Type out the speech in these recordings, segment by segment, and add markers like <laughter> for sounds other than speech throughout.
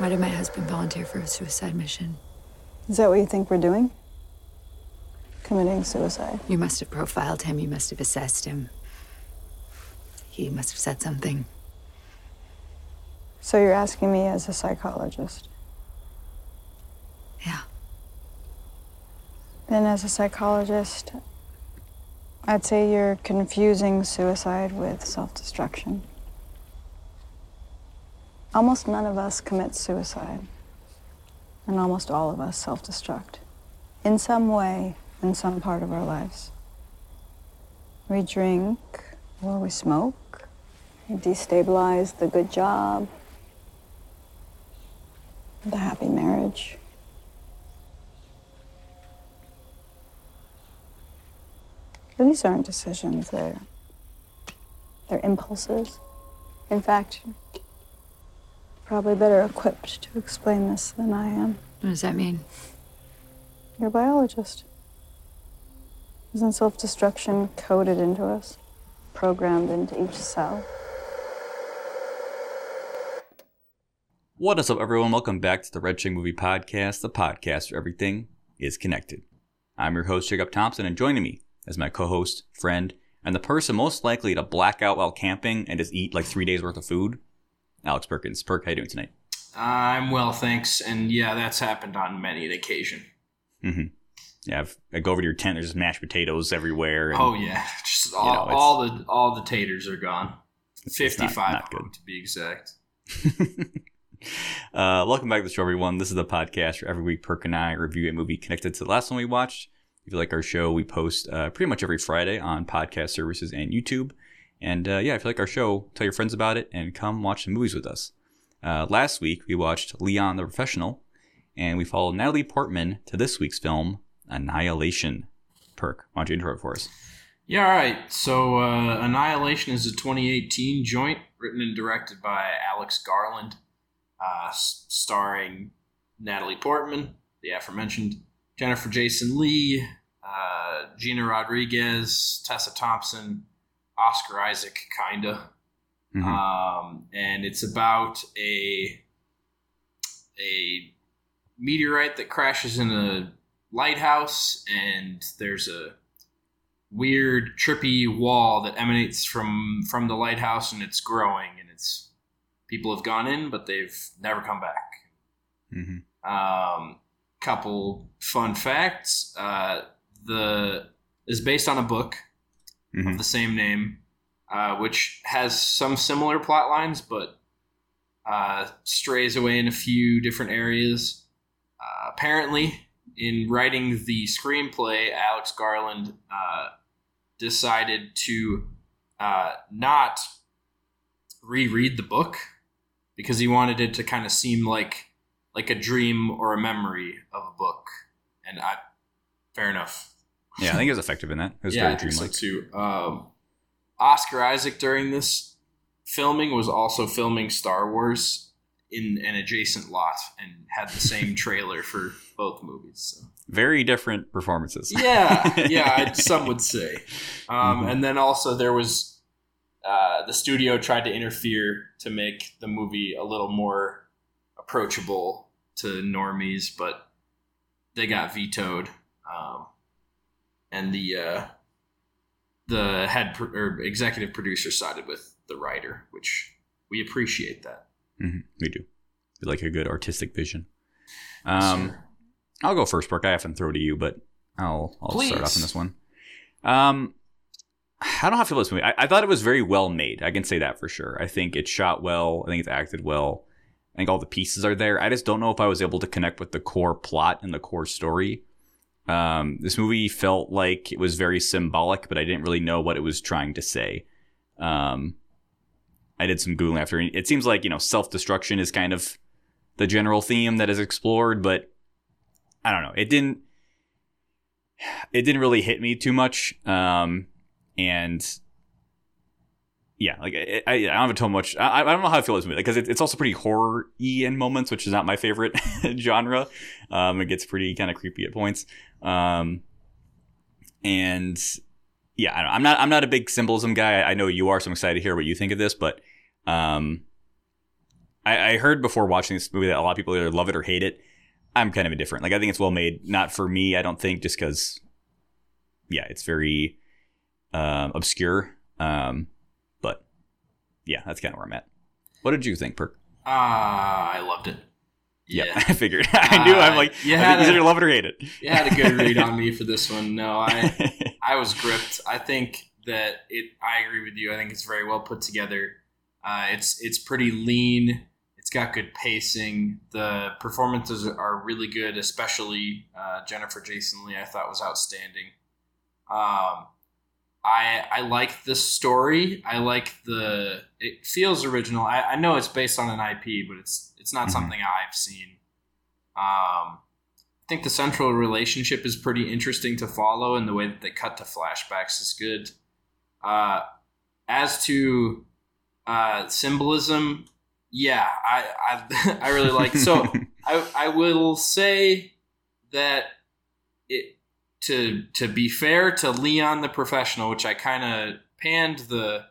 Why did my husband volunteer for a suicide mission? Is that what you think we're doing? Committing suicide. You must have profiled him. You must have assessed him. He must have said something. So you're asking me as a psychologist? Yeah. Then, as a psychologist, I'd say you're confusing suicide with self destruction. Almost none of us commit suicide, and almost all of us self destruct in some way in some part of our lives. We drink or we smoke, we destabilize the good job, the happy marriage. But these aren't decisions, they're, they're impulses. In fact, probably better equipped to explain this than I am. What does that mean? You're a biologist. Isn't self destruction coded into us, programmed into each cell? What is up, everyone? Welcome back to the Red String Movie Podcast, the podcast where everything is connected. I'm your host, Jacob Thompson, and joining me as my co host, friend, and the person most likely to black out while camping and just eat like three days worth of food, Alex Perkins. Perk, how you doing tonight? I'm well, thanks. And yeah, that's happened on many an occasion. Mm-hmm. Yeah, I've, I go over to your tent. There's mashed potatoes everywhere. And, Oh yeah, <laughs> just all, know, all the all the taters are gone. It's not- Fifty-five not good. to be exact. <laughs> uh, welcome back to the show, everyone. This is the podcast where every week Perk and I review a movie connected to the last one we watched. If you like our show, we post uh, pretty much every Friday on podcast services and YouTube. And uh, yeah, if you like our show, tell your friends about it and come watch the movies with us. Uh, last week, we watched Leon the Professional, and we followed Natalie Portman to this week's film, Annihilation. Perk, why don't you intro it for us? Yeah, all right. So uh, Annihilation is a 2018 joint written and directed by Alex Garland, uh, starring Natalie Portman, the aforementioned Jennifer Jason Leigh, uh, Gina Rodriguez, Tessa Thompson, Oscar Isaac, kinda. Mhm. um, and it's about a a meteorite that crashes in a lighthouse, and there's a weird, trippy wall that emanates from from the lighthouse, and it's growing, and it's people have gone in, but they've never come back. Mhm. Um, couple fun facts: uh, the is based on a book Mhm. of the same name, uh, which has some similar plot lines, but uh, strays away in a few different areas. Uh, apparently, in writing the screenplay, Alex Garland uh, decided to uh, not reread the book because he wanted it to kind of seem like like a dream or a memory of a book. And I, fair enough. Yeah, I think it was effective in that. It was yeah, very think so too. Um, Oscar Isaac during this filming was also filming Star Wars in an adjacent lot and had the same <laughs> trailer for both movies. So. Very different performances. Yeah, <laughs> yeah, some would say. Um, Mhm. And then also there was uh, the studio tried to interfere to make the movie a little more approachable to normies, but they got vetoed. Um, and the uh, the head pro- or executive producer sided with the writer, which we appreciate that. Mhm, we do. We like a good artistic vision. Um. I'll go first, Perk. I often throw to you, but I'll I'll start off in this one. Um, I don't have to I feel about this movie. I, I thought it was very well made. I can say that for sure. I think it's shot well. I think it's acted well. I think all the pieces are there. I just don't know if I was able to connect with the core plot and the core story. Um, this movie felt like it was very symbolic, but I didn't really know what it was trying to say. Um, I did some googling after. It seems like you know self destruction is kind of the general theme that is explored, but I don't know. It didn't. It didn't really hit me too much, um, and yeah, like I, I, I don't have too much. I, I don't know how I feel about this movie because it, it's also pretty horror-y in moments, which is not my favorite <laughs> genre. Um, it gets pretty kind of creepy at points, um, and yeah, I I'm not. I'm not a big symbolism guy. I know you are, so I'm excited to hear what you think of this. But um, I, I heard before watching this movie that a lot of people either love it or hate it. I'm kind of indifferent. Like I think it's well made. Not for me, I don't think, just because. Yeah, it's very um, obscure. Um, yeah, that's kind of where I'm at. What did you think, Perk? Ah, I loved it. Yeah, Yeah, <laughs> I figured. <laughs> I knew. I'm Uh, like, you I had think a- either love it or hate it. you had a good read on me <laughs> for this one. No, I I was gripped. I think that it. I agree with you. I think it's very well put together. Uh, it's it's pretty lean. It's got good pacing. The performances are really good, especially uh, Jennifer Jason Leigh. I thought was outstanding. Um, I I like the story. I like the. It feels original. I, I know it's based on an IP, but it's it's not Mhm. something I've seen. Um, I think the central relationship is pretty interesting to follow, and the way that they cut to flashbacks is good. Uh, as to uh, symbolism, yeah, I I, <laughs> I really like. So <laughs> I I will say that it to to be fair to Leon the professional, which I kind of panned the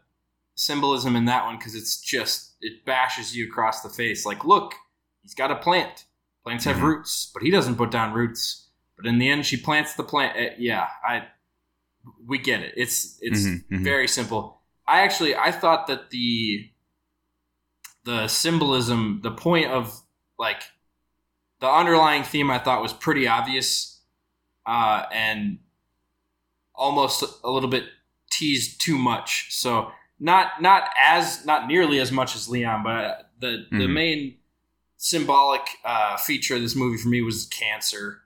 symbolism in that one because it's just it bashes you across the face. Like, look, he's got a plant. Plants have Mhm. roots, but he doesn't put down roots. But in the end, she plants the plant. Uh, yeah, I we get it. It's it's Mhm, mhm. very simple. I actually I thought that the the symbolism, the point of like the underlying theme, I thought was pretty obvious, uh, and almost a little bit teased too much. So not not as not nearly as much as Leon, but the the Mhm. main symbolic uh, feature of this movie for me was cancer,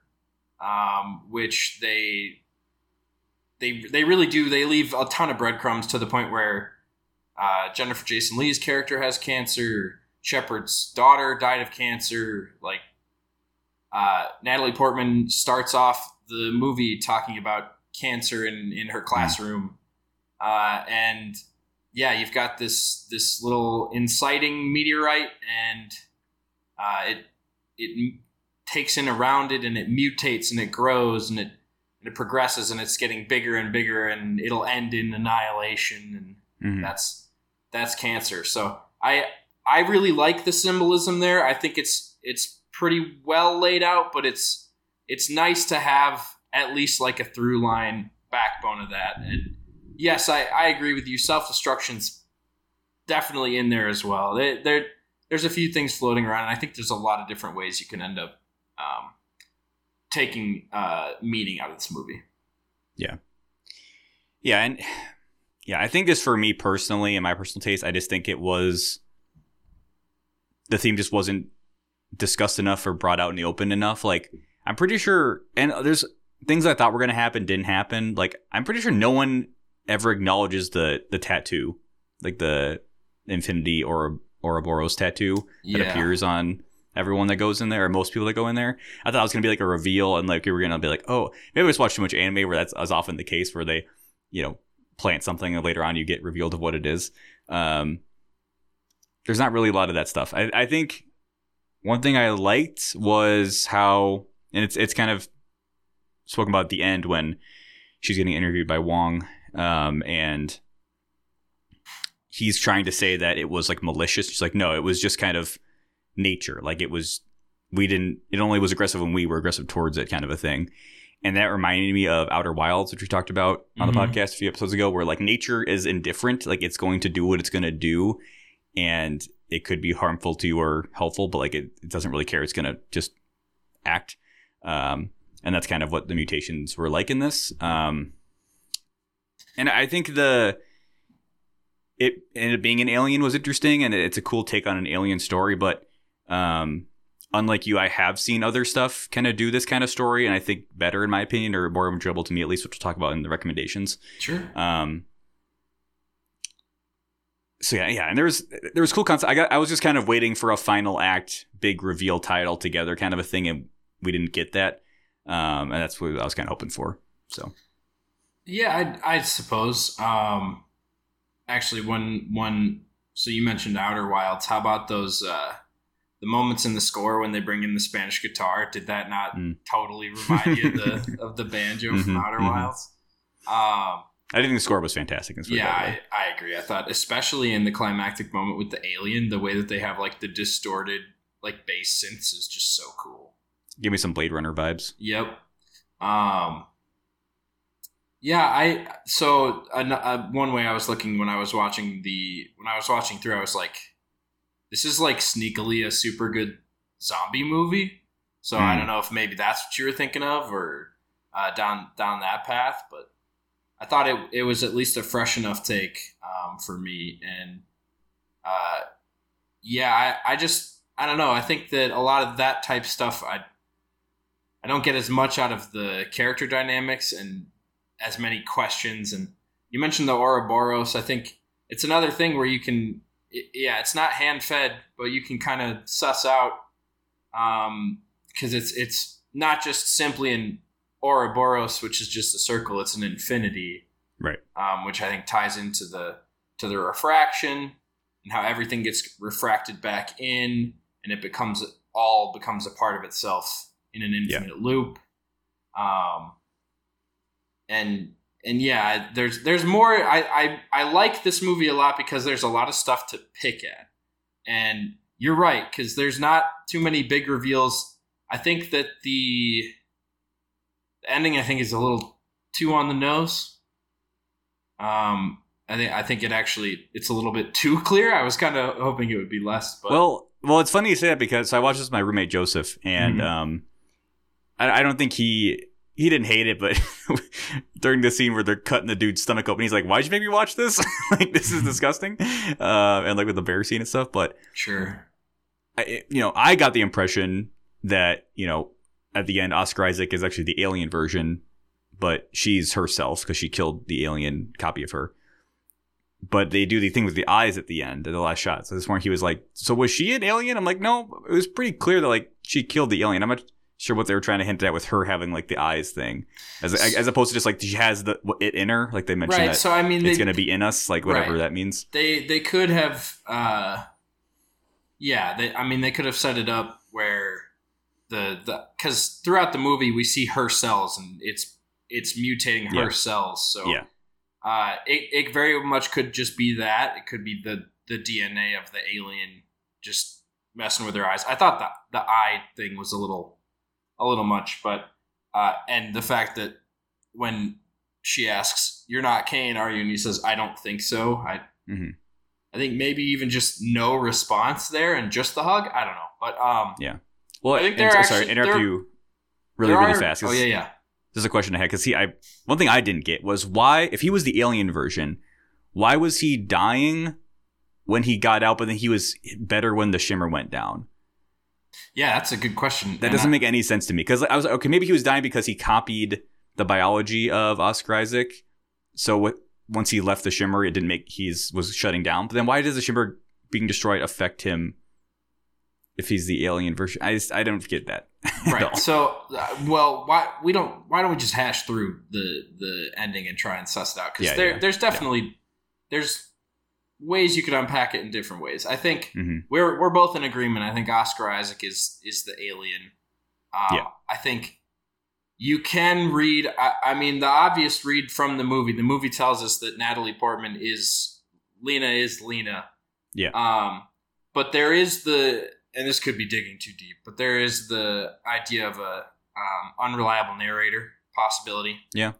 um, which they they they really do. They leave a ton of breadcrumbs to the point where uh, Jennifer Jason Leigh's character has cancer. Shepard's daughter died of cancer. Like uh, Natalie Portman starts off the movie talking about cancer in in her classroom, uh, and yeah, you've got this this little inciting meteorite, and uh, it it takes in around it, and it mutates, and it grows, and it and it progresses, and it's getting bigger and bigger, and it'll end in annihilation, and Mhm. that's that's cancer. So I I really like the symbolism there. I think it's it's pretty well laid out, but it's it's nice to have at least like a through line backbone of that. And yes, I, I agree with you. Self destruction's definitely in there as well. There, there there's a few things floating around, and I think there's a lot of different ways you can end up um, taking uh, meaning out of this movie. Yeah, yeah, and yeah, I think just for me personally, in my personal taste, I just think it was the theme just wasn't discussed enough or brought out in the open enough. Like, I'm pretty sure, and there's things I thought were gonna happen didn't happen. Like, I'm pretty sure no one ever acknowledges the the tattoo, like the Infinity or Ouroboros tattoo that Yeah. appears on everyone that goes in there or most people that go in there. I thought it was gonna be like a reveal and like we were gonna be like, oh, maybe I just watched too much anime where that's as often the case where they, you know, plant something and later on you get revealed of what it is. Um, there's not really a lot of that stuff. I, I think one thing I liked was how, and it's it's kind of spoken about at the end when she's getting interviewed by Wong, um, and he's trying to say that it was like malicious. She's like, no, it was just kind of nature. Like it was, we didn't. It only was aggressive when we were aggressive towards it, kind of a thing. And that reminded me of Outer Wilds, which we talked about on the Mhm. podcast a few episodes ago, where like nature is indifferent. Like it's going to do what it's going to do, and it could be harmful to you or helpful, but like it, it doesn't really care. It's going to just act. Um, and that's kind of what the mutations were like in this. Um, and I think the it ended up being an alien was interesting, and it's a cool take on an alien story. But um, unlike you, I have seen other stuff kind of do this kind of story, and I think better in my opinion, or more enjoyable to me at least, which we'll talk about in the recommendations. Sure. Um, so yeah, yeah, and there was there was cool concept. I got I was just kind of waiting for a final act, big reveal, tie it all together, kind of a thing, and we didn't get that. Um, and that's what I was kind of hoping for. So Yeah, I, I suppose. Um, actually, one one. So you mentioned Outer Wilds. How about those uh, the moments in the score when they bring in the Spanish guitar? Did that not Mm. totally remind you of the <laughs> of the banjo from Mhm, Outer mhm. Wilds? Um, I didn't think the score was fantastic. Yeah, I, I agree. I thought, especially in the climactic moment with the alien, the way that they have like the distorted like bass synths is just so cool. give me some Blade Runner vibes. Yep. Um. Yeah, I so uh, uh, one way I was looking when I was watching the when I was watching through, I was like, this is like sneakily a super good zombie movie. So I Hmm. don't know if maybe that's what you were thinking of or uh, down down that path, but I thought it it was at least a fresh enough take um, for me, and uh, yeah, I, I just I don't know. I think that a lot of that type stuff I I don't get as much out of the character dynamics and as many questions. And you mentioned the Ouroboros. I think it's another thing where you can, yeah, it's not hand fed, but you can kind of suss out because it's it's not just simply an Ouroboros, which is just a circle. It's an infinity, Right. Um, which I think ties into the to the refraction and how everything gets refracted back in, and it becomes all becomes a part of itself in an infinite loop. Um, and and yeah, there's there's more. I, I I like this movie a lot because there's a lot of stuff to pick at, and you're right because there's not too many big reveals. I think that the, the ending I think is a little too on the nose. Um, I think I think it actually it's a little bit too clear. I was kind of hoping it would be less, but Well, well, it's funny you say that because I watched this with my roommate Joseph, and Mhm. um, I, I don't think he he didn't hate it, but <laughs> during the scene where they're cutting the dude's stomach open, he's like, "Why'd you make me watch this? <laughs> like, this is disgusting." Uh, and like with the bear scene and stuff, but sure, I, you know, I got the impression that you know at the end Oscar Isaac is actually the alien version, but she's herself because she killed the alien copy of her. But they do the thing with the eyes at the end, at the last shot. So this morning he was like, "So was she an alien?" I'm like, "No, it was pretty clear that like she killed the alien." I'm not sure what they were trying to hint at with her having like the eyes thing, as as opposed to just like she has the it in her, like they mentioned right. that So I mean, it's gonna be in us, like whatever Right. that means. they they could have uh yeah they, i mean they could have set it up where the the because throughout the movie we see her cells and it's it's mutating her Yeah. cells so Yeah. uh it, it very much could just be that it could be the the dna of the alien just messing with her eyes i thought the the eye thing was a little a little much but uh and the fact that when she asks you're not kane are you and he says i don't think so i Mhm. I think maybe even just no response there and just the hug. I don't know, but um, Well, I think and, are sorry, interrupt you really really are- fast. Oh yeah, yeah. There's a question I had because he, I one thing I didn't get was why, if he was the alien version, why was he dying when he got out, but then he was better when the shimmer went down? Yeah, that's a good question. That And doesn't I- make any sense to me because I was okay, maybe he was dying because he copied the biology of Oscar Isaac. So what, once he left the shimmer, it didn't make he's was shutting down. But then why does the shimmer being destroyed affect him? If he's the alien version, I just I don't get that. <laughs> Right. So, uh, well, why we don't? Why don't we just hash through the the ending and try and suss it out? Because Yeah, there, yeah, there's definitely there's ways you could unpack it in different ways. I think Mhm. we're we're both in agreement. I think Oscar Isaac is is the alien. Um, Yeah. I think you can read. I, I mean, the obvious read from the movie. The movie tells us that Natalie Portman is Lena is Lena. Yeah. Um, but there is the, and this could be digging too deep, but there is the idea of a um, unreliable narrator possibility. Yeah.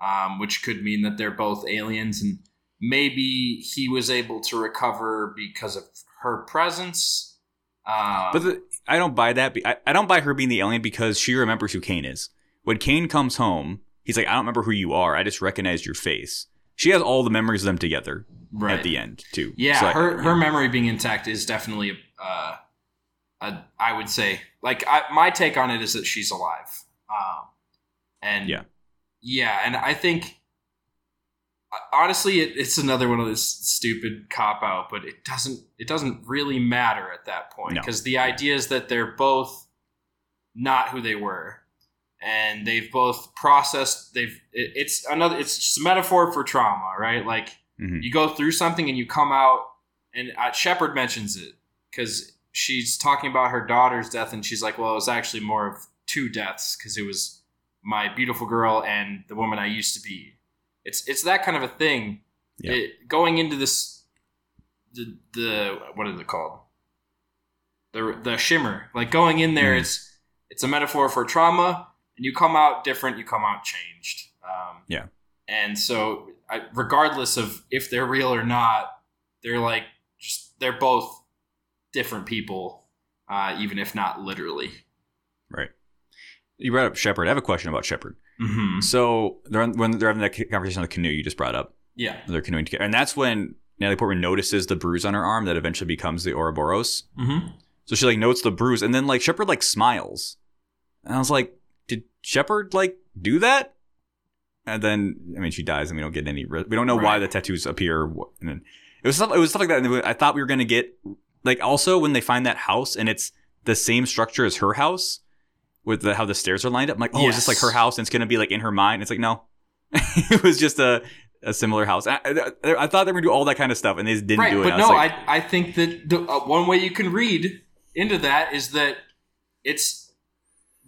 Um, which could mean that they're both aliens, and maybe he was able to recover because of her presence. Um, But the, I don't buy that. I, I don't buy her being the alien because she remembers who Kane is. When Kane comes home, he's like, I don't remember who you are. I just recognized your face. She has all the memories of them together right. at the end too. Yeah, So I- her her memory being intact is definitely uh, a I would say like I, my take on it is that she's alive. Um, and Yeah. yeah, and I think honestly, it, it's another one of this stupid cop out, but it doesn't it doesn't really matter at that point No. because the idea is that they're both not who they were. And they've both processed. They've. It, it's another. It's just a metaphor for trauma, right? Like Mhm. you go through something and you come out and uh, shepard mentions it because she's talking about her daughter's death and she's like well it was actually more of two deaths because it was my beautiful girl and the woman i used to be It's it's that kind of a thing. Yeah. It, going into this, the the what is it called? The the shimmer. Like going in there, Mm. it's it's a metaphor for trauma, and you come out different. You come out changed. Um, Yeah. And so, I, regardless of if they're real or not, they're like just they're both different people, uh, even if not literally. Right. You brought up Shepard. I have a question about Shepard. Mm-hmm. So they're on, when they're having that conversation on the canoe you just brought up, Yeah. they're canoeing together, and that's when Natalie Portman notices the bruise on her arm that eventually becomes the Ouroboros. Mm-hmm. So she like notes the bruise, and then like Shepard like smiles, and I was like, did Shepard like do that? And then I mean, she dies, and we don't get any. We don't know why the tattoos appear. And then it was stuff. It was stuff like that. And I thought we were gonna get like also when they find that house, and it's the same structure as her house with the, how the stairs are lined up. I'm like, oh, is this like her house? And it's gonna be like in her mind. It's like no, <laughs> it was just a a similar house. I, I, I thought they were gonna do all that kind of stuff, and they just didn't right, do it. but I no, like, I I think that the uh, one way you can read into that is that it's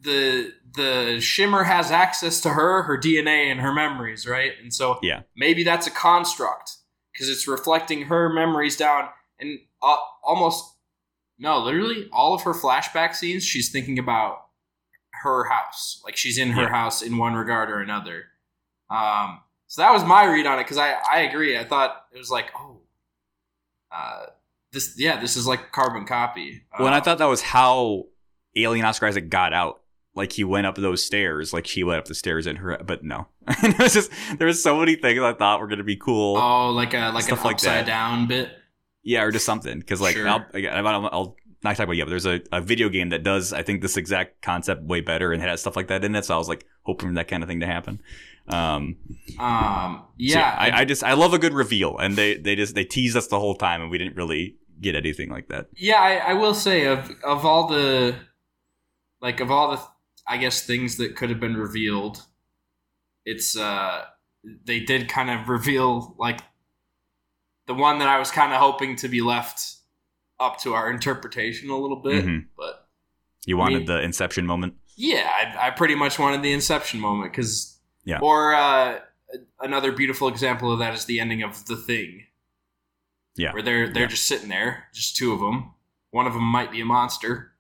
the the shimmer has access to her, her DNA, and her memories, right? And so Yeah. maybe that's a construct because it's reflecting her memories down and uh, almost no, literally all of her flashback scenes. She's thinking about her house, like she's in her Yeah. house in one regard or another. Um, so that was my read on it because I I agree. I thought it was like oh, uh, this yeah, this is like carbon copy. Well, and I Um, thought that was how Alien Oscar Isaac got out. Like he went up those stairs, like she went up the stairs in her, but no. <laughs> it was just there was so many things I thought were gonna be cool. oh, like a like an Stuff like upside down bit. Yeah, or just something. Because like Sure. I'll, again, I'll, I'll not talk about it yet, but there's a, a video game that does I think this exact concept way better and has stuff like that in it. So I was like hoping for that kind of thing to happen. Um, Um, so yeah, I, I just I love a good reveal, and they they just they teased us the whole time, and we didn't really get anything like that. yeah, I, I will say of of all the like of all the I guess things that could have been revealed, it's uh they did kind of reveal like the one that I was kind of hoping to be left up to our interpretation a little bit, Mhm. but You wanted Me- the Inception moment. yeah, I, I pretty much wanted the Inception moment because Yeah. Or uh, another beautiful example of that is the ending of The Thing. Yeah. where they're they're Yeah. just sitting there, just two of them. One of them might be a monster.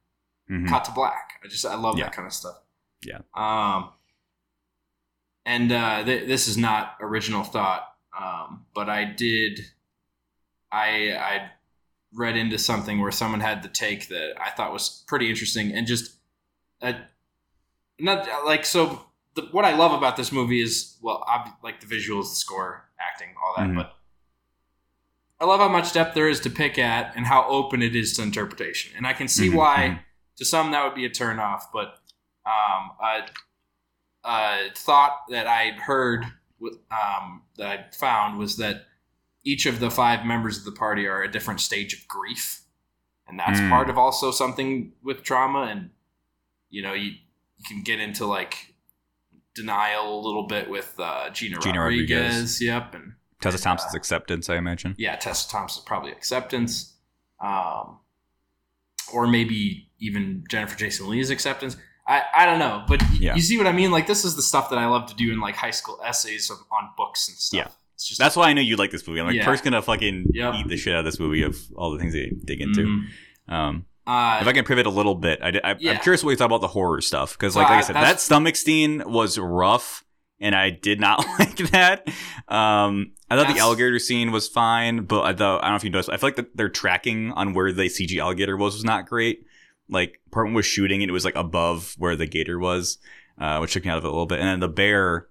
Mhm. Cut to black. I just I love Yeah. that kind of stuff. Yeah. Um. And uh, th- this is not original thought, um, but I did. I I read into something where someone had the take that I thought was pretty interesting and just, uh, not like so. The, what I love about this movie is well, ob- like the visuals, the score, acting, all that, Mhm. but I love how much depth there is to pick at and how open it is to interpretation. And I can see Mhm, why mhm. to some that would be a turn off, but um, a, a thought that I heard um, that I found was that each of the five members of the party are a different stage of grief, and that's Mm. part of also something with trauma. And you know, you you can get into like denial a little bit with uh, Gina, Gina Rodriguez. Rodriguez. Yep, and Tessa Thompson's uh, acceptance, I imagine. yeah, Tessa Thompson's probably acceptance, um, or maybe even Jennifer Jason Leigh's acceptance. I, I don't know, but y- Yeah. you see what I mean. Like this is the stuff that I love to do in like high school essays of, on books and stuff. Yeah. Just That's why I know you like this movie. I'm like, Yeah. gonna fucking Yep. eat the shit out of this movie of all the things they dig into. Mhm. Um, Uh, if I can pivot a little bit, I, I, Yeah. am curious what you thought about the horror stuff because, like, like I I- said, that stomach scene was rough, and I did not <laughs> like that. Um, I thought the alligator scene was fine, but I thought I don't know if you noticed. I feel like that their tracking on where the CG alligator was was not great. Like, Portman was shooting, and it was like above where the gator was, uh, which took me out of it a little bit. And then the bear.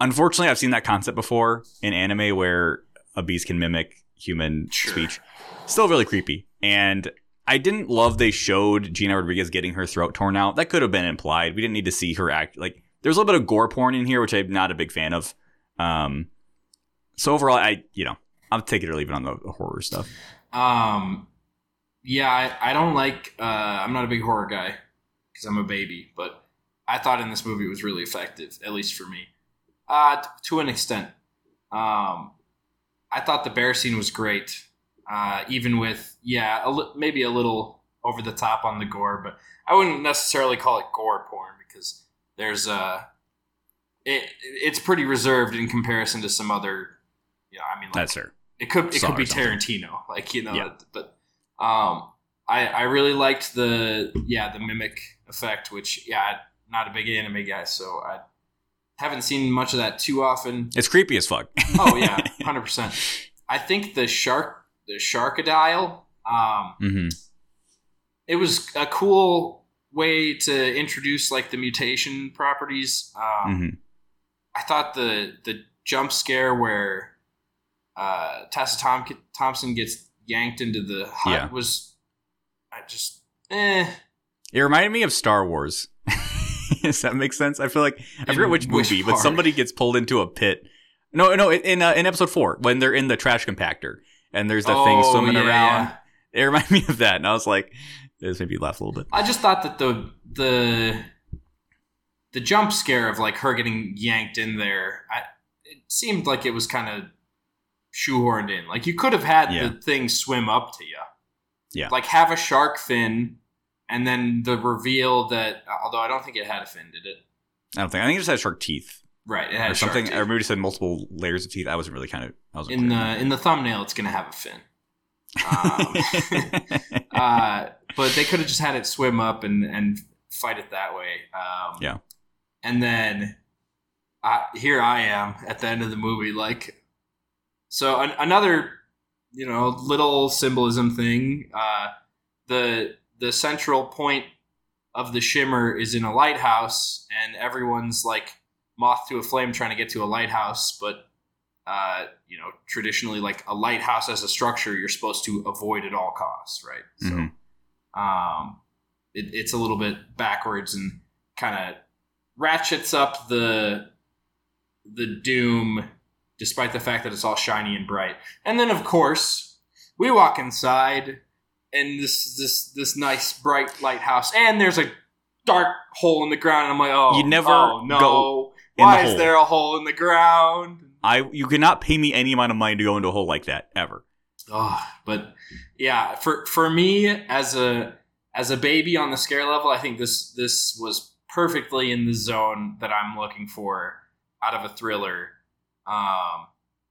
Unfortunately, I've seen that concept before in anime where a beast can mimic human Sure. speech. Still really creepy. And I didn't love they showed Gina Rodriguez getting her throat torn out. That could have been implied. We didn't need to see her act like there's a little bit of gore porn in here, which I'm not a big fan of. Um, so overall, I you know I'll take it or leave it on the, the horror stuff. Um, yeah, I, I don't like. Uh, I'm not a big horror guy because I'm a baby, but I thought in this movie it was really effective, at least for me, uh, t- to an extent. Um, I thought the bear scene was great, uh, even with yeah, a li- maybe a little over the top on the gore, but I wouldn't necessarily call it gore porn because there's uh it it's pretty reserved in comparison to some other. Yeah, I mean, like, That's her. it could it Saw could be. Tarantino, like you know. Yeah. But um, I I really liked the yeah the mimic effect, which yeah, I'm not a big anime guy, so I haven't seen much of that too often. It's creepy as fuck. <laughs> Oh yeah, <laughs> hundred percent. I think the shark the sharkadile um hmm it was a cool way to introduce like the mutation properties. Um, hmm I thought the the jump scare where uh, Tessa Tom- Thompson gets yanked into the hut Yeah. was I just eh. It reminded me of Star Wars. <laughs> <laughs> Does that make sense? I feel like I forget which which movie, but somebody gets pulled into a pit. No, no, in in, uh, in episode four when they're in the trash compactor and there's the thing Oh, swimming yeah, around. yeah. It reminded me of that, and I was like, this made me laugh a little bit. I just thought that the the the jump scare of like her getting yanked in there, I, it seemed like it was kind of shoehorned in. Like you could have had Yeah. the thing swim up to you. Yeah. Like have a shark fin, and then the reveal that although I don't think it had a fin, did it? I don't think I think it just had shark teeth Right, it had or shark something, teeth. or maybe it said multiple layers of teeth. I wasn't really kind of. I wasn't in the in the thumbnail, it's gonna have a fin. <laughs> Um, <laughs> uh, but they could have just had it swim up and and fight it that way. Um, Yeah. And then I, here I am at the end of the movie, like so an, another you know little symbolism thing. Uh, the the central point of the shimmer is in a lighthouse, and everyone's like moth to a flame trying to get to a lighthouse, but uh, you know, traditionally, like a lighthouse as a structure, you're supposed to avoid at all costs, right? Mhm. So, um, it, it's a little bit backwards and kind of ratchets up the the doom, despite the fact that it's all shiny and bright. And then, of course, we walk inside, and this this this nice bright lighthouse, and there's a dark hole in the ground. And I'm like, oh, You never oh, no. Why the is there a hole in the ground? I you cannot pay me any amount of money to go into a hole like that ever. Oh, but yeah, for for me as a as a baby on the scare level, I think this this was perfectly in the zone that I'm looking for out of a thriller. Um,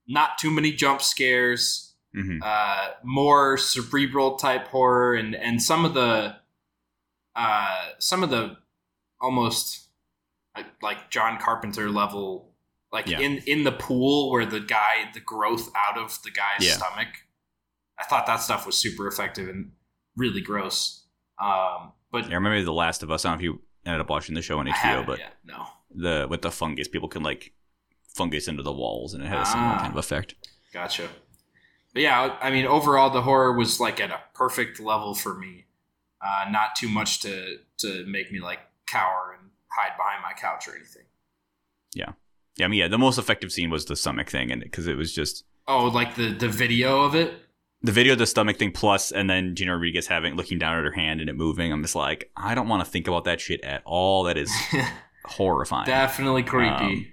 not too many jump scares, hmm uh, more cerebral type horror, and and some of the uh, some of the almost like, like John Carpenter level, like Yeah. in in the pool where the guy the growth out of the guy's Yeah. stomach. I thought that stuff was super effective and really gross. Um, but Yeah, I remember The Last of Us. I don't know if you ended up watching the show on HBO, but yet. No, the with the fungus, people can like fungus into the walls, and it had a similar Ah. kind of effect. gotcha. But yeah, I mean, overall, the horror was like at a perfect level for me. Uh, not too much to to make me like cower and hide behind my couch or anything. Yeah, yeah. I mean, yeah, the most effective scene was the stomach thing, and because it was just Oh, like the the video of it. the video, of the stomach thing, plus, and then Gina Rodriguez having looking down at her hand and it moving. I'm just like, I don't want to think about that shit at all. That is <laughs> horrifying. Definitely creepy. Um,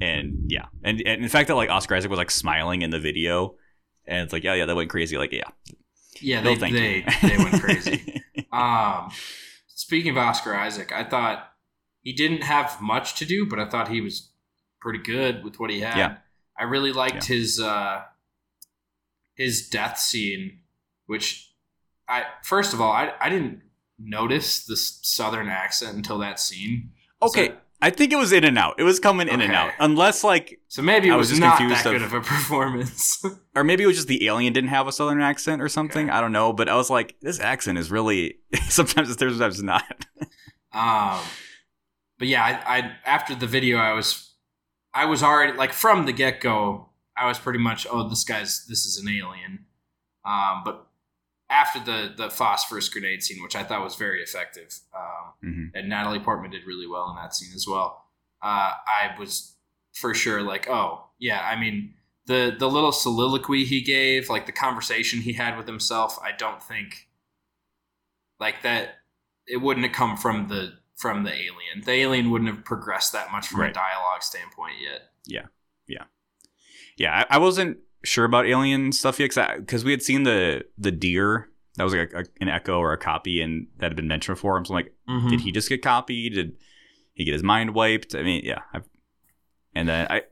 and yeah, and, and in fact that like Oscar Isaac was like smiling in the video, and it's like, yeah, yeah, that went crazy. Like, yeah, yeah, no, they thank they, they went crazy. <laughs> Um, speaking of Oscar Isaac, I thought he didn't have much to do, but I thought he was pretty good with what he had. Yeah. I really liked his uh, his death scene, which I first of all I I didn't notice the southern accent until that scene. okay. So, I think it was in and out. It was coming in and out, unless like, so maybe it I was, was just not confused that of- good of a <laughs> performance. <laughs> or maybe it was just the alien didn't have a southern accent or something. Okay. I don't know, but I was like, this accent is really <laughs> sometimes it's there, sometimes it's not. Um, but yeah, I, I after the video, I was, I was already like from the get go, I was pretty much, oh, this guy's this is an alien. Um, but after the the phosphorus grenade scene, which I thought was very effective, um, Mhm. and Natalie Portman did really well in that scene as well. Uh, I was for sure like, oh yeah, I mean the the little soliloquy he gave, like the conversation he had with himself, I don't think like that it wouldn't have come from the from the alien. The alien wouldn't have progressed that much from a dialogue standpoint yet. Yeah. Yeah. Yeah, I, I wasn't sure about alien stuff yet because we had seen the the deer that was like a, an echo or a copy, and that had been mentioned before. I'm so like, Mm-hmm. did he just get copied? Did he get his mind wiped. I mean, yeah. I've, and then I,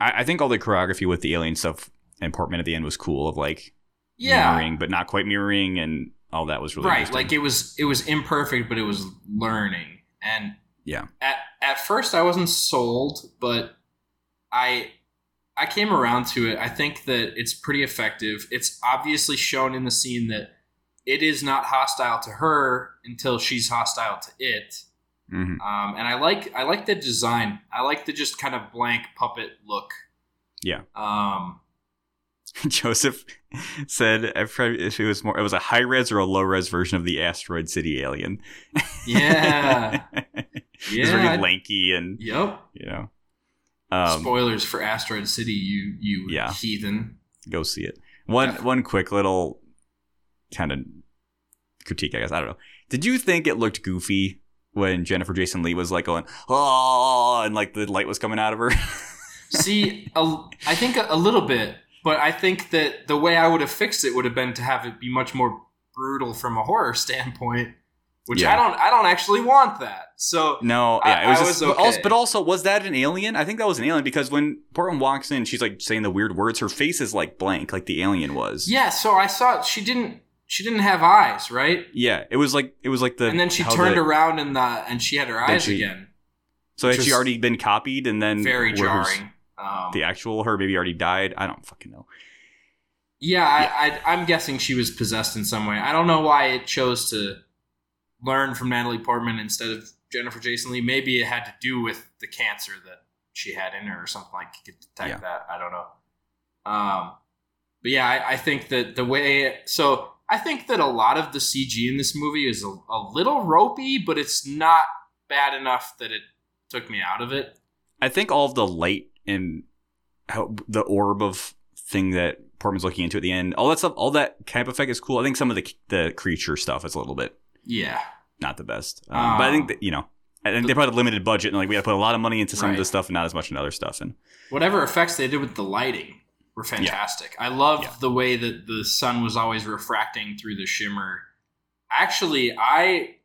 I, I think all the choreography with the alien stuff and Portman at the end was cool. Of like Yeah, mirroring, but not quite mirroring, and all that was really right. Like it was it was imperfect, but it was learning. And Yeah. at at first I wasn't sold, but I I came around to it. I think that it's pretty effective. It's obviously shown in the scene that it is not hostile to her until she's hostile to it. Mhm. Um, and I like I like the design. I like the just kind of blank puppet look. Yeah. Um, <laughs> Joseph said if it was more, it was a high res or a low res version of the Asteroid City alien. Yeah. <laughs> Yeah. very lanky and Yep. you know. Um, Spoilers for Asteroid City, you you Yeah. heathen. go see it. One Yeah. one quick little kind of critique, I guess. I don't know. Did you think it looked goofy when Jennifer Jason Leigh was like going oh and like the light was coming out of her? <laughs> See, a, I think a, a little bit, but I think that the way I would have fixed it would have been to have it be much more brutal from a horror standpoint, which Yeah. I don't. I don't actually want that. So No, I- yeah, it was I just. was but, also, but also, was that an alien? I think that was an alien because when Portman walks in, she's like saying the weird words. Her face is like blank, like the alien was. yeah, so I saw she didn't. She didn't have eyes, right? yeah. It was like it was like the. and then she turned the- around and the and she had her eyes she- again. So had she already been copied, and then Very jarring. Um, The actual her maybe already died. I don't fucking know. Yeah, I, I, I'm guessing she was possessed in some way. I don't know why it chose to learn from Natalie Portman instead of Jennifer Jason Leigh. Maybe it had to do with the cancer that she had in her or something like could detect Yeah. that. I don't know. Um, but yeah, I, I think that the way so I think that a lot of the CG in this movie is a, a little ropey, but it's not bad enough that it took me out of it. I think all of the light and how the orb of thing that Portman's looking into at the end, all that stuff, all that camp effect is cool. I think some of the the creature stuff is a little bit Yeah, not the best. Um, but I think Um, that, you know, I think they probably had a limited budget and like we had to put a lot of money into some of Right. this stuff and not as much in other stuff. And whatever effects they did with the lighting were fantastic. I loved Yeah. the way that the sun was always refracting through the shimmer. Actually, I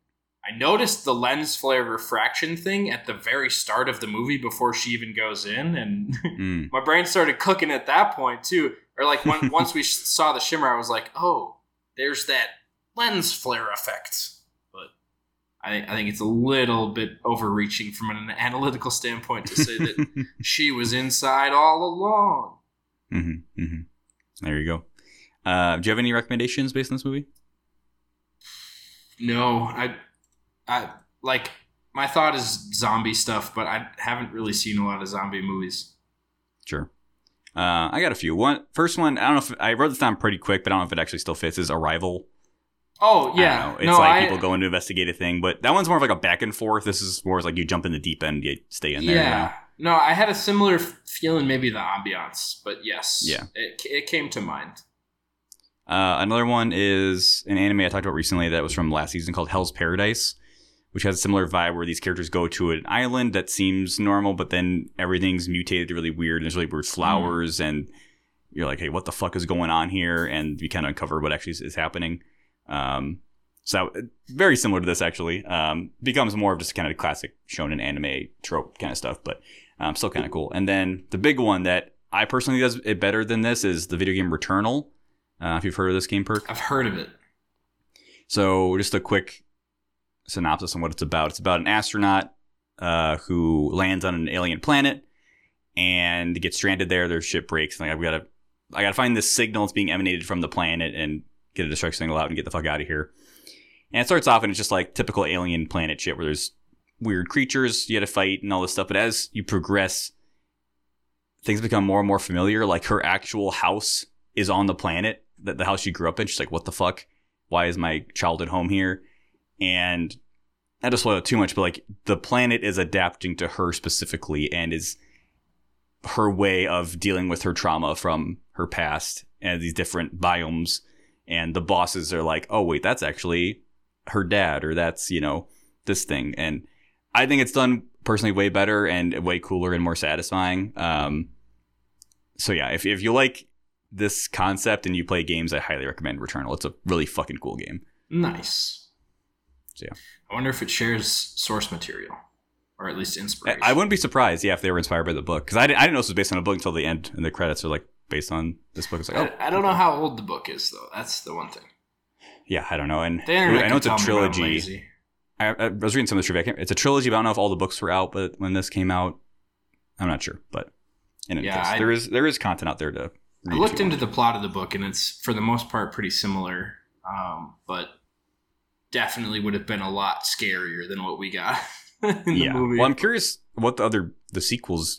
I noticed the lens flare refraction thing at the very start of the movie before she even goes in, and <laughs> mm, my brain started cooking at that point too. Or like when, <laughs> once we saw the shimmer, I was like, oh, there's that lens flare effect. I think I think it's a little bit overreaching from an analytical standpoint to say that <laughs> she was inside all along. hmm hmm there you go. Uh, do you have any recommendations based on this movie? No, I, I like my thought is zombie stuff, but I haven't really seen a lot of zombie movies. Sure. Uh, I got a few. One first one. I don't know if I wrote this down pretty quick, but I don't know if it actually still fits. Is Arrival. Oh yeah. It's no, like I, people going to investigate a thing, but that one's more of like a back and forth. This is more like you jump in the deep end, you stay in there. you know? yeah. No, I had a similar feeling, maybe the ambiance, but yes, Yeah. it, it came to mind. Uh, another one is an anime I talked about recently that was from last season called Hell's Paradise, which has a similar vibe where these characters go to an island that seems normal, but then everything's mutated really weird. And there's really weird flowers, and you're like, hey, what the fuck is going on here? And you kind of uncover what actually is, is happening. Um, so very similar to this actually. Um, becomes more of just kind of classic shonen anime trope kind of stuff, but um, still kind of cool. And then the big one that I personally does it better than this is the video game Returnal. Uh, if you've heard of this game, Perk. I've heard of it. So, just a quick synopsis on what it's about. It's about an astronaut uh, who lands on an alien planet and gets stranded there. Their ship breaks. And like, we gotta, I gotta find this signal that's being emanated from the planet and get a destruction signal out and get the fuck out of here. And it starts off and it's just like typical alien planet shit where there's weird creatures you got to fight and all this stuff. But as you progress, things become more and more familiar. Like her actual house is on the planet, that the house she grew up in. She's like, what the fuck? Why is my childhood home here? And I don't spoil it too much, but like the planet is adapting to her specifically and is her way of dealing with her trauma from her past and these different biomes. And the bosses are like, oh, wait, that's actually her dad, or that's, you know, this thing. And I think it's done personally way better and way cooler and more satisfying. Um, so yeah, if, if you like this concept and you play games, I highly recommend Returnal. It's a really fucking cool game. Nice. So, yeah. I wonder if it shares source material. or at least I, inspiration. I wouldn't be surprised, yeah, if they were inspired by the book because I, didn't- I didn't know this was based on a book until the end, and the credits are like based on this book. It's like, oh, I, I don't know how old the book is though. That's the one thing. yeah, I don't know. And I know it's a tell me when I'm trilogy. I, I was reading some of the trivia. It's a trilogy, but I don't know if all the books were out. But when this came out, I'm not sure. But in any Yeah, case, I- there is there is content out there to. I looked into the plot of the book, and it's for the most part pretty similar, um, but definitely would have been a lot scarier than what we got <laughs> in the yeah. movie. Well, I'm curious what the other the sequels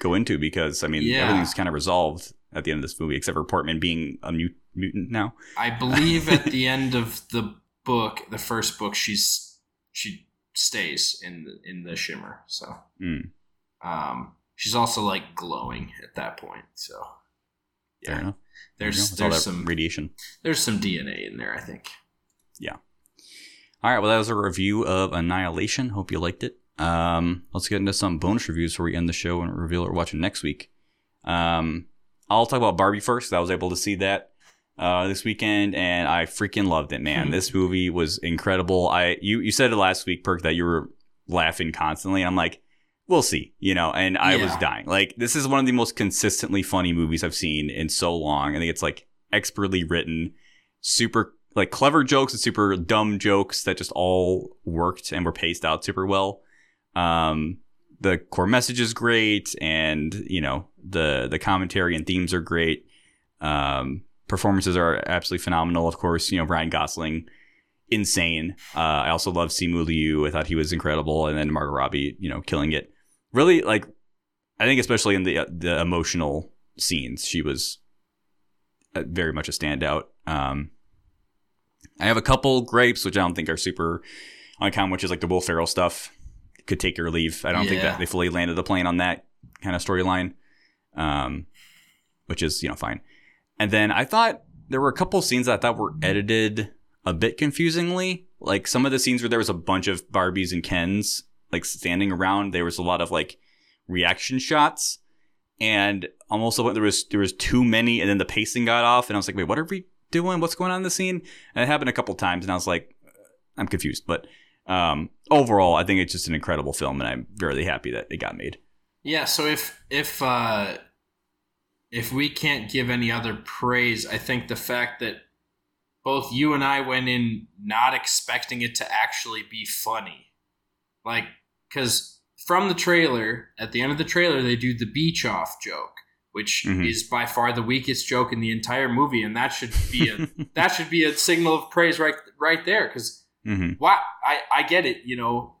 go into because I mean Yeah. everything's kind of resolved at the end of this movie except for Portman being a mut- mutant now. I believe at the end of the book, the first book, she's she stays in the, in the shimmer. So Mm, um, she's also like glowing at that point. So fair yeah, there's there's some radiation. there's some DNA in there. I think. Yeah. All right, well, that was a review of Annihilation. Hope you liked it. Um, let's get into some bonus reviews before we end the show and reveal what we're watching next week. Um, I'll talk about Barbie first. I was able to see that uh, this weekend, and I freaking loved it, man. this movie was incredible. I you you said it last week, Perk, that you were laughing constantly. I'm like, we'll see, you know. And I was dying. Like, this is one of the most consistently funny movies I've seen in so long. I think it's like expertly written, super like clever jokes and super dumb jokes that just all worked and were paced out super well. Um, the core message is great, and you know the the commentary and themes are great. Um, performances are absolutely phenomenal. Of course, you know Ryan Gosling, insane. Uh, I also love Simu Liu. I thought he was incredible, and then Margot Robbie, you know, killing it. Really, like I think especially in the the emotional scenes, she was uh, very much a standout. Um, I have a couple grapes, which I don't think are super uncommon, which is like the Will Ferrell stuff. Could take or leave. I don't think Yeah. that they fully landed the plane on that kind of storyline, um, which is you know fine. And then I thought there were a couple scenes that I thought were edited a bit confusingly. Like some of the scenes where there was a bunch of Barbies and Kens like standing around, there was a lot of like reaction shots, and almost there was there was too many, and then the pacing got off, and I was like, wait, what are we doing? What's going on in the scene? And it happened a couple times, and I was like, I'm confused. But um, overall, I think it's just an incredible film, and I'm really happy that it got made. Yeah, so if if uh if we can't give any other praise, I think the fact that both you and I went in not expecting it to actually be funny. Like cuz from the trailer, at the end of the trailer they do the beach off joke, which Mhm. is by far the weakest joke in the entire movie and that should be a <laughs> that should be a signal of praise right right there cuz hmm why I, I get it, you know,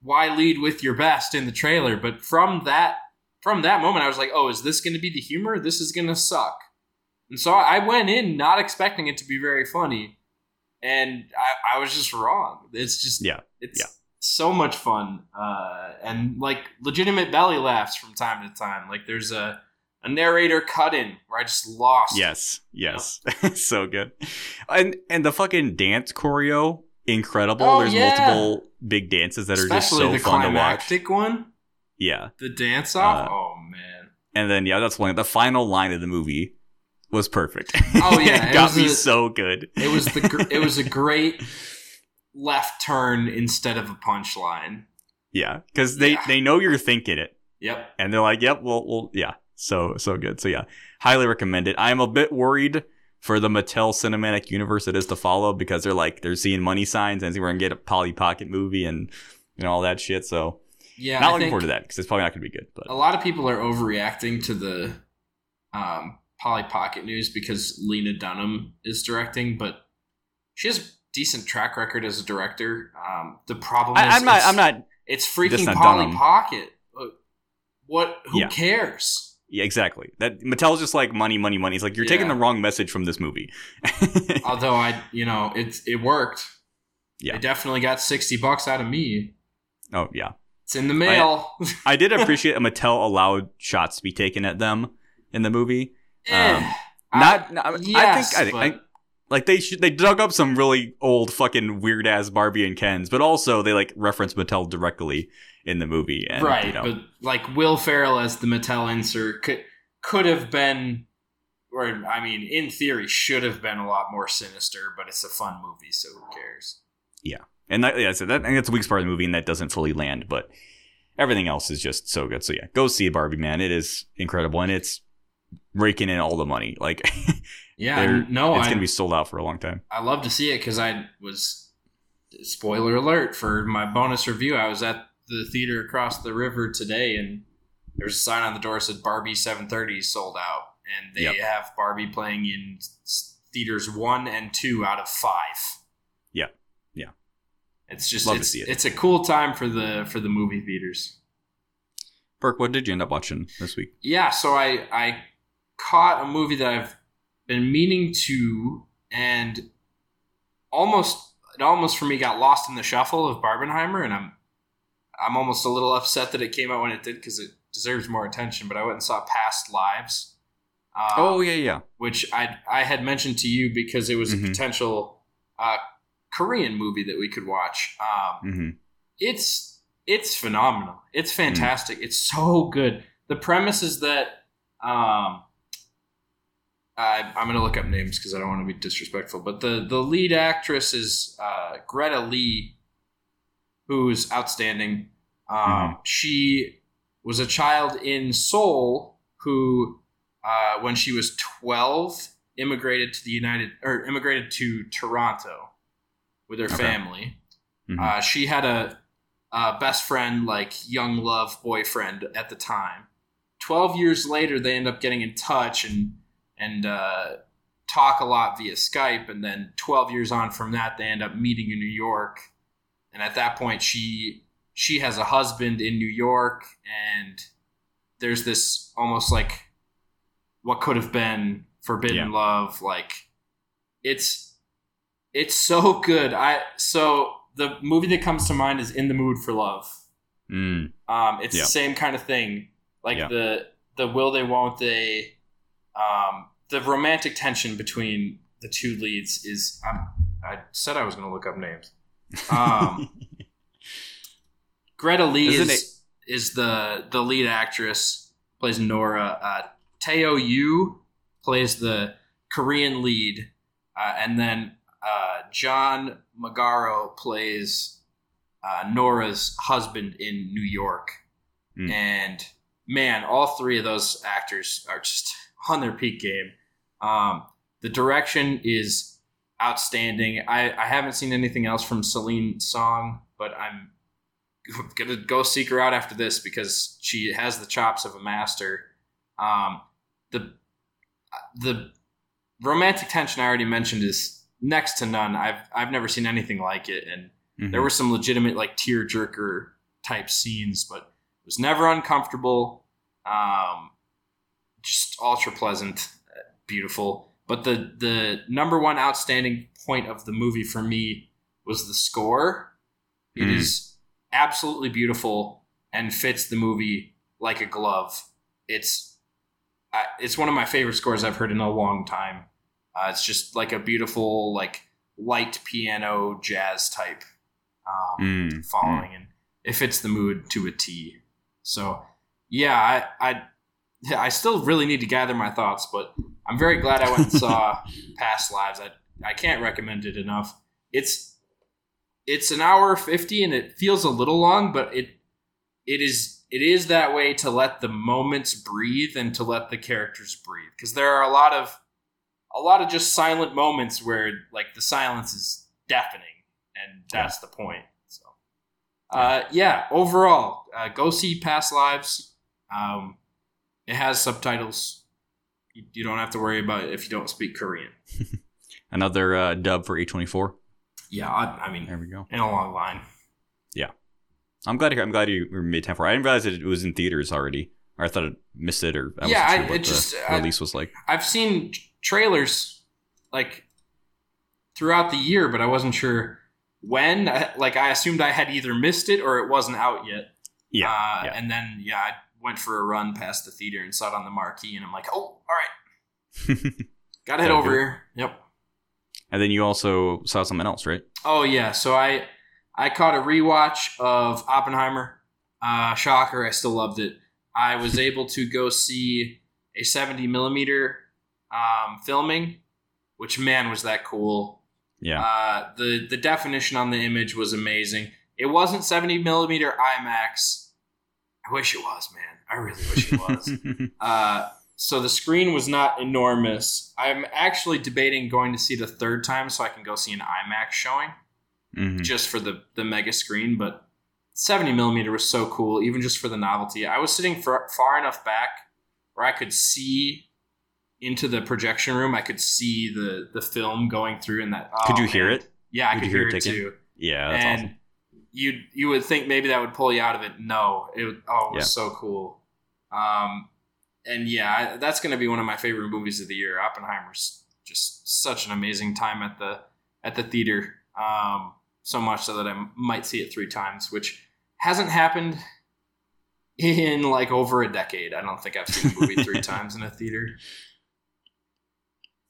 why lead with your best in the trailer, but from that from that moment I was like, oh, is this gonna be the humor? This is gonna suck. And so I went in not expecting it to be very funny. And I, I was just wrong. It's just Yeah, it's yeah. so much fun. Uh, and like legitimate belly laughs from time to time. Like there's a a narrator cut in where I just lost. Yes, yes, <laughs> so good. And and the fucking dance choreo, incredible. Oh, There's yeah. multiple big dances that are just so the fun to watch. one. Yeah, The dance off. Uh, oh man. and then yeah, that's one. The final line of the movie was perfect. Oh, yeah, <laughs> it got me a- so good. It was the gr- it was a <laughs> great left turn instead of a punchline. yeah, because they Yeah. they know you're thinking it, Yep. and they're like, "Yep, well, well, yeah." So so good. So yeah, highly recommend it. I'm a bit worried for the Mattel cinematic universe it is to follow because they're like they're seeing money signs and we're gonna get a Polly Pocket movie and you know all that shit. So Yeah. not I looking forward to that because it's probably not gonna be good. But A lot of people are overreacting to the um, Polly Pocket news because Lena Dunham is directing, but she has a decent track record as a director. Um, the problem is I, I'm not. it's- I'm not. It's freaking Polly Dunham. Pocket. Uh, What? Who Yeah. cares? Yeah, exactly. That Mattel's just like money, money, money. It's like you're taking the wrong message from this movie. <laughs> Although I, you know, it it worked. Yeah. It definitely got sixty bucks out of me. oh yeah, It's in the mail. <laughs> I did <laughs> appreciate Mattel allowed shots to be taken at them in the movie. Eh, Um, I- not- no, I- I think- yes, I think- but- I- Like they should, they dug up some really old fucking weird ass Barbie and Kens, but also they like reference Mattel directly in the movie. And, right, you know, but like Will Ferrell as the Mattel insert could could have been, or I mean, in theory, should have been a lot more sinister. But it's a fun movie, so who cares? And that, yeah, so that, I think that's the weakest part of the movie, and that doesn't fully land. But everything else is just so good. So yeah, go see Barbie, man. It is incredible, and it's raking in all the money. Like, <laughs> Yeah, no, it's I, gonna be sold out for a long time. I love to see it because I was spoiler alert for my bonus review. I was at the theater across the river today, and there was a sign on the door that said Barbie 730 sold out, and they Yep. have Barbie playing in theaters one and two out of five. It's just Love it's, it. it's a cool time for the for the movie theaters. Perk, what did you end up watching this week? yeah, so I I caught a movie that I've been meaning to, and almost it almost for me got lost in the shuffle of Barbenheimer, and I'm I'm almost a little upset that it came out when it did because it deserves more attention. But I went and saw Past Lives. Uh, oh yeah, yeah. which I I had mentioned to you because it was Mhm. a potential uh, Korean movie that we could watch. Um, hmm it's it's phenomenal. It's fantastic. It's so good. The premise is that um, I, I'm going to look up names because I don't want to be disrespectful. But the the lead actress is uh, Greta Lee, who's outstanding. Um, She was a child in Seoul who, uh, when she was 12, immigrated to the United or immigrated to Toronto with her Okay. family. Mhm. Uh, she had a, a best friend, like young love boyfriend at the time. Twelve years later, they end up getting in touch and and uh, talk a lot via Skype. And then twelve years on from that, they end up meeting in New York. And at that point, she she has a husband in New York, and there's this almost like what could have been forbidden Yeah. love. Like it's it's so good. I so the movie that comes to mind is In the Mood for Love. Mm. Um, it's Yeah. the same kind of thing. Like Yeah. the the will they won't they um, the romantic tension between the two leads is um, I said I was going to look up names. Um, <laughs> Greta Lee Isn't is is the the lead actress plays Nora. Uh, Teo Yoo plays the Korean lead, uh, and then uh, John Magaro plays uh, Nora's husband in New York. Mm. And man, all three of those actors are just <laughs> on their peak game. Um, the direction is outstanding. I, I haven't seen anything else from Celine Song, but I'm <laughs> gonna go seek her out after this because she has the chops of a master. Um, the the romantic tension I already mentioned is next to none. I've I've never seen anything like it, and Mhm. there were some legitimate like tear jerker type scenes, but it was never uncomfortable. Um, just ultra pleasant, beautiful. But the the number one outstanding point of the movie for me was the score. It Mm. is absolutely beautiful and fits the movie like a glove. It's I it's one of my favorite scores I've heard in a long time. Uh, it's just like a beautiful, like light piano jazz type um, Mm, following, and it fits the mood to a T. So, yeah, I, I, I still really need to gather my thoughts, but I'm very glad I went and saw <laughs> Past Lives. I, I can't recommend it enough. It's, it's an hour fifty, and it feels a little long, but it, it is, it is that way to let the moments breathe and to let the characters breathe, because there are a lot of, a lot of just silent moments where like the silence is deafening, and that's the point. So, uh, yeah, overall, uh, go see Past Lives. Um, it has subtitles. You, you don't have to worry about it if you don't speak Korean. <laughs> Another uh, dub for A24. Yeah, I, I mean, There we go. in a long line. Yeah, I'm glad. I'm glad you were made time for. it. I didn't realize it was in theaters already, or I thought I missed it, or I Yeah, I- it the just- release was like. I've seen trailers like throughout the year, but I wasn't sure when. I- Like, I assumed I had either missed it or it wasn't out yet. Yeah, Uh, yeah. And then, yeah, I went for a run past the theater and saw it on the marquee, and I'm like, oh, all right, <laughs> gotta head over here. Yep. and then you also saw something else, right? Oh yeah, so I I caught a rewatch of Oppenheimer. Uh, shocker, I still loved it. I was able to go see a 70 millimeter um, filming, which man was that cool. Yeah. Uh, the the definition on the image was amazing. It wasn't 70 millimeter IMAX, I wish it was, man. I really wish it was. <laughs> uh, so the screen was not enormous. I'm actually debating going to see a third time so I can go see an IMAX showing Mhm. just for the the mega screen. But 70 millimeter was so cool, even just for the novelty. I was sitting far, far enough back where I could see into the projection room. I could see the the film going through, and that. Could oh, you hear man. it? Yeah, I Could could you hear hear, it it too. Yeah, that's and awesome. you you would think maybe that would pull you out of it. No, it oh it was Yeah. so cool. Um, and yeah, that's going to be one of my favorite movies of the year. Oppenheimer's just such an amazing time at the at the theater. Um, so much so that I might see it three times, which hasn't happened in like over a decade. I don't think I've seen a movie three <laughs> times in a theater.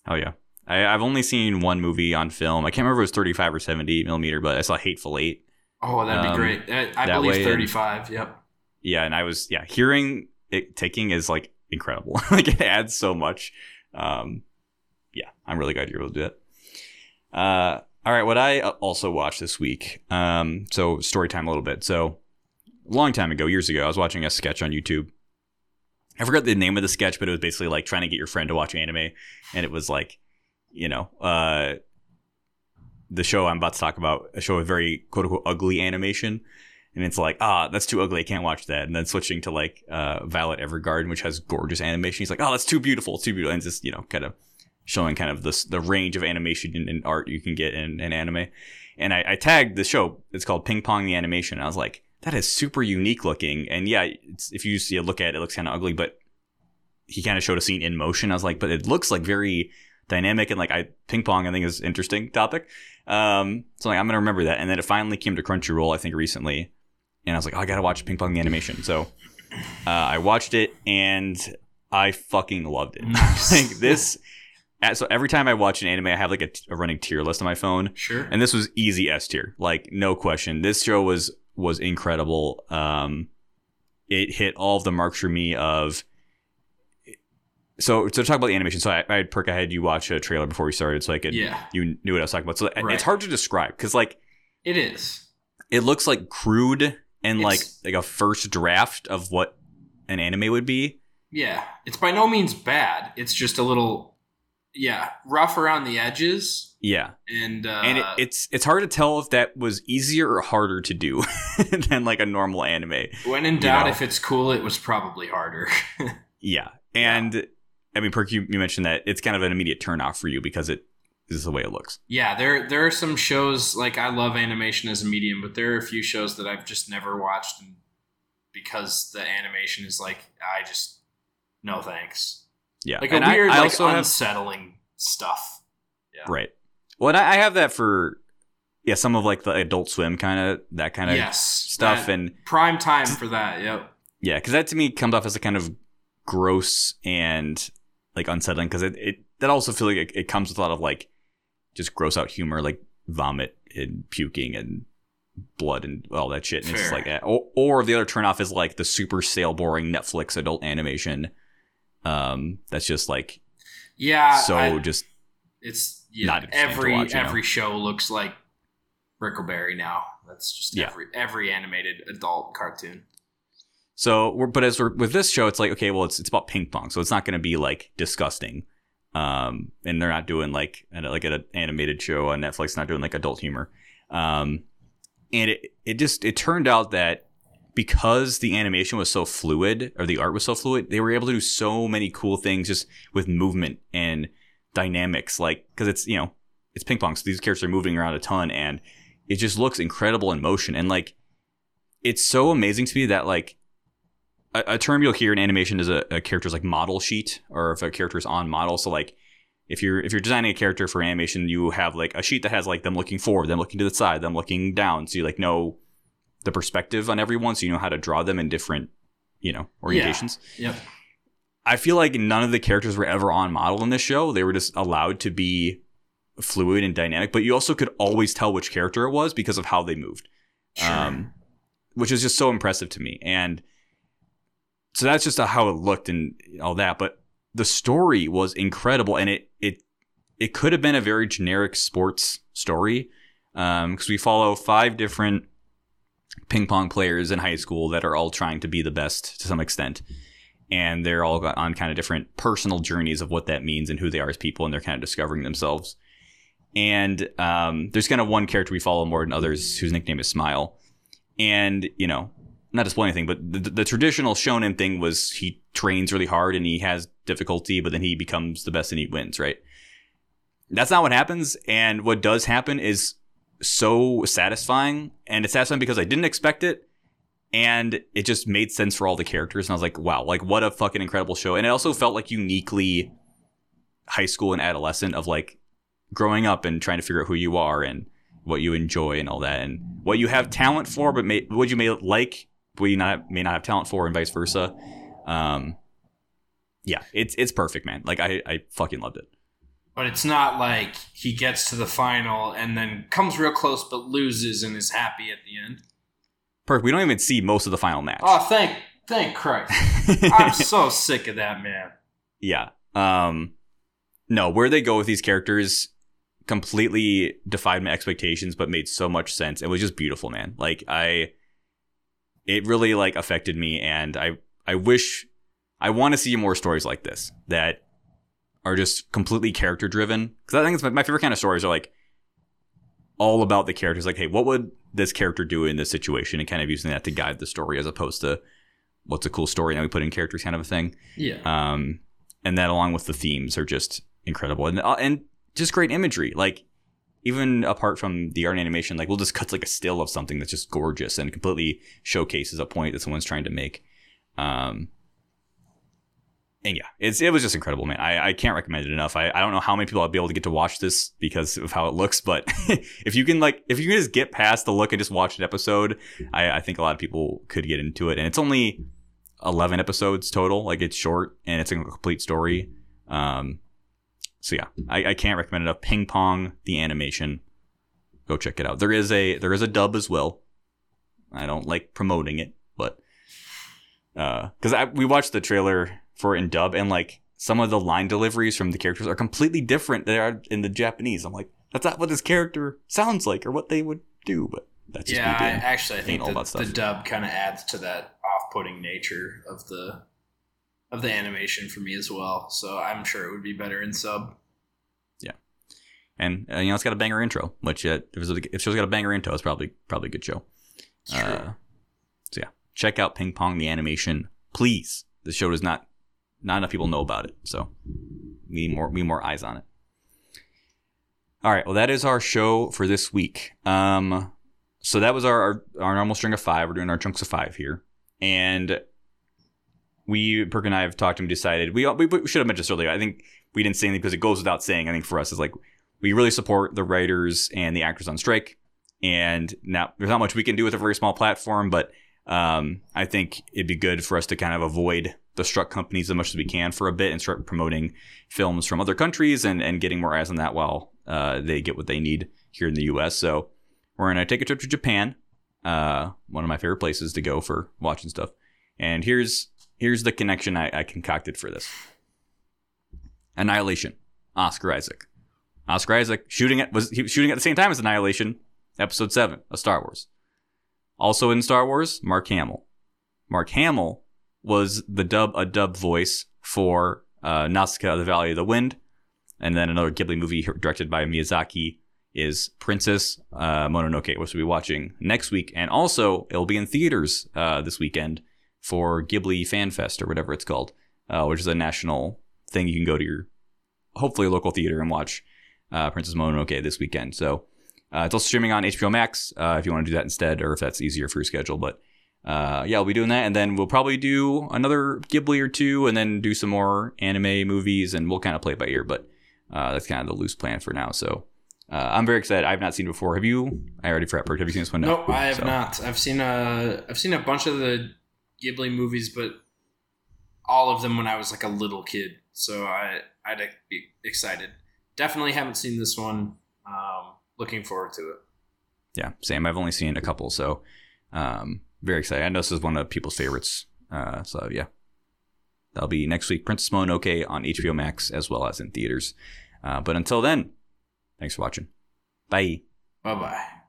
Oh yeah. I, I've only seen one movie on film. I can't remember if it was 35 or 70 millimeter, but I saw Hateful Eight. Oh, that'd be Um, great. I, I that way believe and- thirty-five. Yep. Yeah, and I was yeah hearing it ticking is like incredible. <laughs> like it adds so much. Um, yeah, I'm really glad you're able to do it. Uh, all right, what I uh, also watched this week. Um, so story time a little bit. So long time ago, years ago, I was watching a sketch on YouTube. I forgot the name of the sketch, but it was basically like trying to get your friend to watch anime, and it was like, you know, uh, the show I'm about to talk about, a show with very quote unquote ugly animation and it's like, ah, that's too ugly. I can't watch that. And then switching to like uh, Violet Evergarden, which has gorgeous animation. He's like, oh, that's too beautiful. It's too beautiful. And just you know, kind of showing kind of this the range of animation and, art you can get in, in anime. And I, I tagged the show. It's called Ping Pong the Animation. I was like, that is super unique looking. And yeah, it's, if you see a look at it, it looks kind of ugly, but he kind of showed a scene in motion. I was like, but it looks like very dynamic and like I ping pong. I think is interesting topic. Um, so like I'm gonna remember that. And then it finally came to Crunchyroll. I think recently and I was like, oh, I gotta watch Ping Pong the animation. So uh, I watched it and I fucking loved it. <laughs> Like this. So every time I watch an anime, I have like a, a running tier list on my phone, Sure. and this was easy S tier, like no question. This show was was incredible. Um, it hit all of the marks for me of. So to talk about the animation, so I, I had Perk, I had you watch a trailer before we started, so I could yeah, you knew what I was talking about. So Right. it's hard to describe because like it is. it looks like crude and like like a first draft of what an anime would be. Yeah, it's by no means bad. It's just a little, yeah, rough around the edges, Yeah, and uh, and it, it's it's hard to tell if that was easier or harder to do <laughs> than like a normal anime. when in doubt, know. if it's cool, it was probably harder. <laughs> Yeah, and I mean, Perk, you, you mentioned that it's kind of an immediate turn off for you because it is the way it looks. yeah, there there are some shows like I love animation as a medium, but there are a few shows that I've just never watched, and because the animation is like I just no thanks, Yeah, like and a I- weird, I, like also have unsettling stuff. right. Well, and I, I have that for yeah, some of like the Adult Swim kind of that kind of yes, stuff, and prime time for that. Yep. Yeah, because that to me comes off as a kind of gross and like unsettling. Because it, it that also feel like it, it comes with a lot of like just gross out humor, like vomit and puking and blood and all that shit. And it's just like, eh. or, or the other turnoff is like the super stale, boring Netflix adult animation. Um, that's just like Yeah. so I- just it's yeah, not every watch, you know? every show looks like Brickleberry now. That's just Yeah. every every animated adult cartoon. So, we're, but as we're with this show, it's like okay, well, it's it's about ping pong, so it's not going to be like disgusting. Um, and they're not doing like an, like an animated show on Netflix, not doing like adult humor. Um, and it it just it turned out that because the animation was so fluid or the art was so fluid, they were able to do so many cool things just with movement and dynamics. Like because it's you know it's ping pong, so these characters are moving around a ton, and it just looks incredible in motion. And like it's so amazing to me that like a, a term you'll hear in animation is a, a character's like model sheet, or if a character is on model. So like if you're if you're designing a character for animation, you have like a sheet that has like them looking forward, them looking to the side, them looking down. So you like know the perspective on everyone, so you know how to draw them in different you know orientations. Yep. I feel like none of the characters were ever on model in this show. They were just allowed to be fluid and dynamic, but you also could always tell which character it was because of how they moved Sure. um, which is just so impressive to me. And so that's just how it looked and all that. But the story was incredible, and it it it could have been a very generic sports story because we follow five different ping pong players in high school that are all trying to be the best to some extent. And they're all on kind of different personal journeys of what that means and who they are as people, and they're kind of discovering themselves. And um, there's kind of one character we follow more than others whose nickname is Smile. And, you know, not to spoil anything, but the, the traditional shonen thing was he trains really hard and he has difficulty, but then he becomes the best and he wins, right? That's not what happens. And what does happen is so satisfying. And it's satisfying because I didn't expect it. And it just made sense for all the characters. And I was like, wow, like what a fucking incredible show. And it also felt like uniquely high school and adolescent of like growing up and trying to figure out who you are and what you enjoy and all that and what you have talent for, but may, what you may like, what you not may not have talent for, and vice versa. Um, yeah, it's it's perfect, man. Like I I fucking loved it. But it's not like he gets to the final and then comes real close but loses and is happy at the end. Perfect. We don't even see most of the final match. Oh, thank thank Christ! <laughs> I'm so sick of that man. Yeah. Um. No, where they go with these characters completely defied my expectations, but made so much sense. It was just beautiful, man. Like I, it really like affected me, and I I wish I want to see more stories like this that are just completely character driven. Because I think it's my, my favorite kind of stories are like all about the characters. Like, hey, what would this character do in this situation, and kind of using that to guide the story as opposed to what's a cool story and we put in characters kind of a thing. Yeah. Um, and that along with the themes are just incredible and uh, and just great imagery. Like even apart from the art and animation, like we'll just cut like a still of something that's just gorgeous and completely showcases a point that someone's trying to make. Um, and yeah, it's it was just incredible, man. I, I can't recommend it enough. I, I don't know how many people I'll be able to get to watch this because of how it looks, but <laughs> if you can like if you can just get past the look and just watch an episode, I, I think a lot of people could get into it. And it's only eleven episodes total. Like it's short and it's a complete story. Um, so yeah, I, I can't recommend enough. Ping Pong, the animation, go check it out. There is a there is a dub as well. I don't like promoting it, but because uh, we watched the trailer for in dub and like some of the line deliveries from the characters are completely different they are in the Japanese. I'm like, that's not what this character sounds like or what they would do, but that's just yeah. me I, actually, I think the, the dub kind of adds to that off-putting nature of the of the animation for me as well. So I'm sure it would be better in sub. Yeah, and uh, you know it's got a banger intro, which uh, if, it's, if show's got a banger intro, it's probably probably a good show. True. Uh, so yeah, check out Ping Pong the animation, please. The show does not not enough people know about it, so we need more we need more eyes on it. All right, well that is our show for this week. Um, so that was our our, our normal string of five. We're doing our chunks of five here, and we Perk and I have talked and decided we we, we should have mentioned this earlier. I think we didn't say anything because it goes without saying. I think for us is like we really support the writers and the actors on strike. And now there's not much we can do with a very small platform, but um, I think it'd be good for us to kind of avoid the struck companies as much as we can for a bit and start promoting films from other countries and, and getting more eyes on that while uh, they get what they need here in the US. So we're going to take a trip to Japan, uh, one of my favorite places to go for watching stuff. And here's here's the connection I, I concocted for this. Annihilation, Oscar Isaac. Oscar Isaac shooting at was he was shooting at the same time as Annihilation, Episode Seven of Star Wars. Also in Star Wars, Mark Hamill. Mark Hamill was the dub a dub voice for uh, Nausicaa: The Valley of the Wind, and then another Ghibli movie directed by Miyazaki is Princess uh, Mononoke, which we'll be watching next week, and also it'll be in theaters uh, this weekend for Ghibli Fan Fest or whatever it's called, uh, which is a national thing you can go to your hopefully local theater and watch uh, Princess Mononoke this weekend. So uh, it's also streaming on HBO Max uh, if you want to do that instead, or if that's easier for your schedule. But uh, yeah, I'll be doing that, and then we'll probably do another Ghibli or two, and then do some more anime movies, and we'll kind of play it by ear. But uh, that's kind of the loose plan for now. So uh, I'm very excited. I've not seen it before. Have you? I already forgot. Have you seen this one? No. Nope, I have So- not. I've seen a I've seen a bunch of the Ghibli movies, but all of them when I was like a little kid. So I I'd be excited. Definitely haven't seen this one. Um, looking forward to it. Yeah, same. I've only seen a couple, so um, very excited. I know this is one of people's favorites. Uh, so yeah, that'll be next week. Princess Mononoke on HBO Max as well as in theaters. Uh, but until then, thanks for watching. Bye. Bye bye.